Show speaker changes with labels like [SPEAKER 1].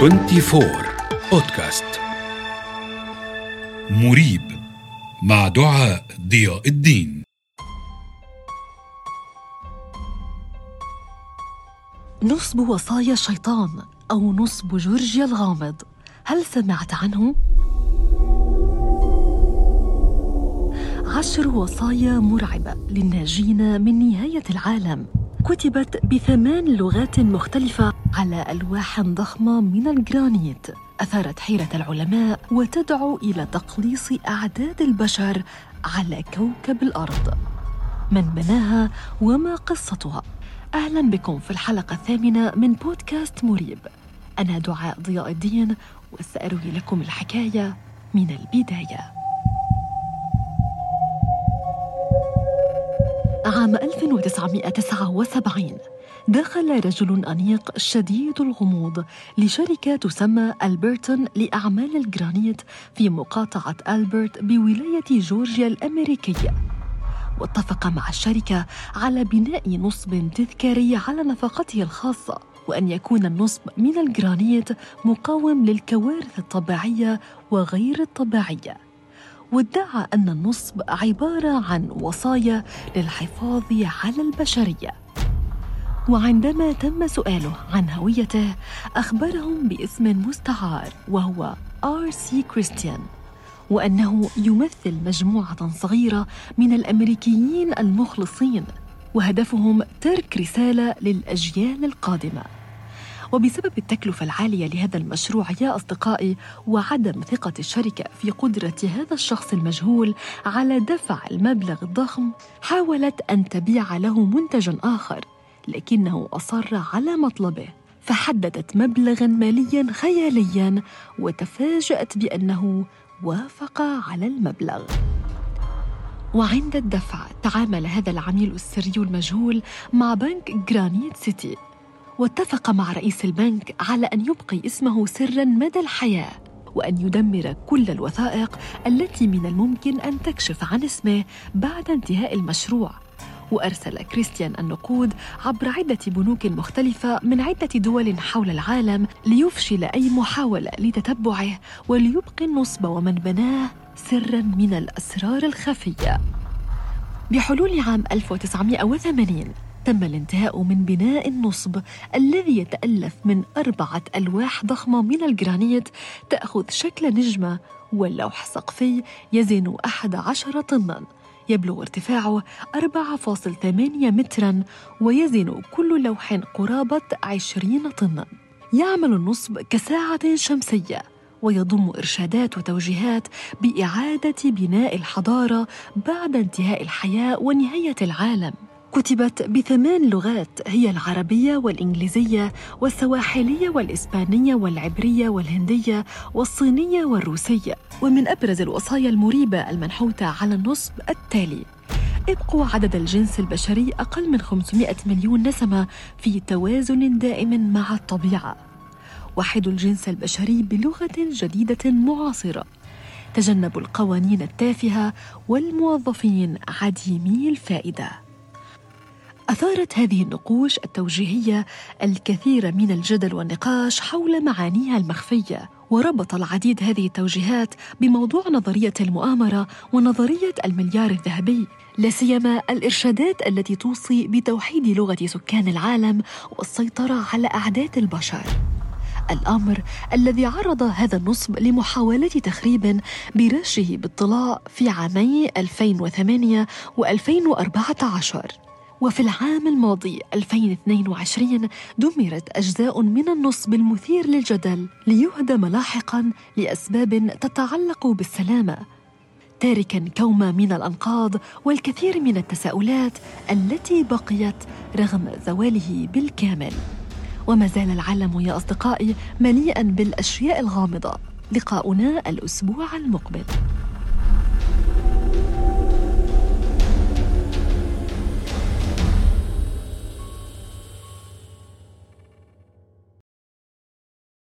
[SPEAKER 1] 24 بودكاست مريب مع دعاء ضياء الدين.
[SPEAKER 2] نصب وصايا الشيطان أو نصب جورجيا الغامض. هل سمعت عنه؟ عشر وصايا مرعبة للناجين من نهاية العالم. كتبت بثمان لغات مختلفة على ألواح ضخمة من الجرانيت. أثارت حيرة العلماء وتدعو إلى تقليص أعداد البشر على كوكب الأرض. من بناها وما قصتها. أهلا بكم في الحلقة الثامنة من بودكاست مريب. أنا دعاء ضياء الدين وسأروي لكم الحكاية من البداية. عام 1979 دخل رجل أنيق شديد الغموض لشركة تسمى ألبرتون لأعمال الجرانيت في مقاطعة ألبرت بولاية جورجيا الأمريكية. واتفق مع الشركة على بناء نصب تذكاري على نفقته الخاصة وأن يكون النصب من الجرانيت مقاوم للكوارث الطبيعية وغير الطبيعية. وادعى أن النصب عبارة عن وصايا للحفاظ على البشرية. وعندما تم سؤاله عن هويته أخبرهم باسم مستعار وهو R. C. Christian وأنه يمثل مجموعة صغيرة من الأمريكيين المخلصين وهدفهم ترك رسالة للأجيال القادمة. وبسبب التكلفة العالية لهذا المشروع يا أصدقائي وعدم ثقة الشركة في قدرة هذا الشخص المجهول على دفع المبلغ الضخم حاولت أن تبيع له منتجا آخر لكنه أصر على مطلبه فحددت مبلغا ماليا خياليا وتفاجأت بأنه وافق على المبلغ. وعند الدفع تعامل هذا العميل السري المجهول مع بنك جرانيت سيتي. واتفق مع رئيس البنك على أن يبقي اسمه سرا مدى الحياة وأن يدمر كل الوثائق التي من الممكن أن تكشف عن اسمه بعد انتهاء المشروع. وأرسل كريستيان النقود عبر عدة بنوك مختلفة من عدة دول حول العالم ليفشل أي محاولة لتتبعه وليبقي النصب ومن بناه سرا من الأسرار الخفية. بحلول عام 1980 تم الانتهاء من بناء النصب الذي يتألف من أربعة ألواح ضخمة من الجرانيت تأخذ شكل نجمة واللوح السقفي يزن 11 طناً. يبلغ ارتفاعه 4.8 مترا ويزن كل لوح قرابة 20 طنا. يعمل النصب كساعة شمسية ويضم إرشادات وتوجيهات بإعادة بناء الحضارة بعد انتهاء الحياة ونهاية العالم. كتبت بثمان لغات هي العربية والإنجليزية والسواحلية والإسبانية والعبرية والهندية والصينية والروسية. ومن أبرز الوصايا المريبة المنحوتة على النصب التالي ابقوا عدد الجنس البشري أقل من 500 مليون نسمة في توازن دائم مع الطبيعة. وحدوا الجنس البشري بلغة جديدة معاصرة. تجنبوا القوانين التافهة والموظفين عديمي الفائدة. أثارت هذه النقوش التوجيهية الكثير من الجدل والنقاش حول معانيها المخفية وربط العديد هذه التوجيهات بموضوع نظرية المؤامرة ونظرية المليار الذهبي لا سيما الإرشادات التي توصي بتوحيد لغة سكان العالم والسيطرة على أعداد البشر. الأمر الذي عرض هذا النصب لمحاولة تخريب برشه بالطلاء في عامي 2008 و2014 وفي العام الماضي 2022 دمرت أجزاء من النصب المثير للجدل ليهدم لاحقا لأسباب تتعلق بالسلامة. تاركا كومة من الأنقاض والكثير من التساؤلات التي بقيت رغم زواله بالكامل. وما زال العالم يا أصدقائي مليئا بالأشياء الغامضة. لقاؤنا الأسبوع المقبل.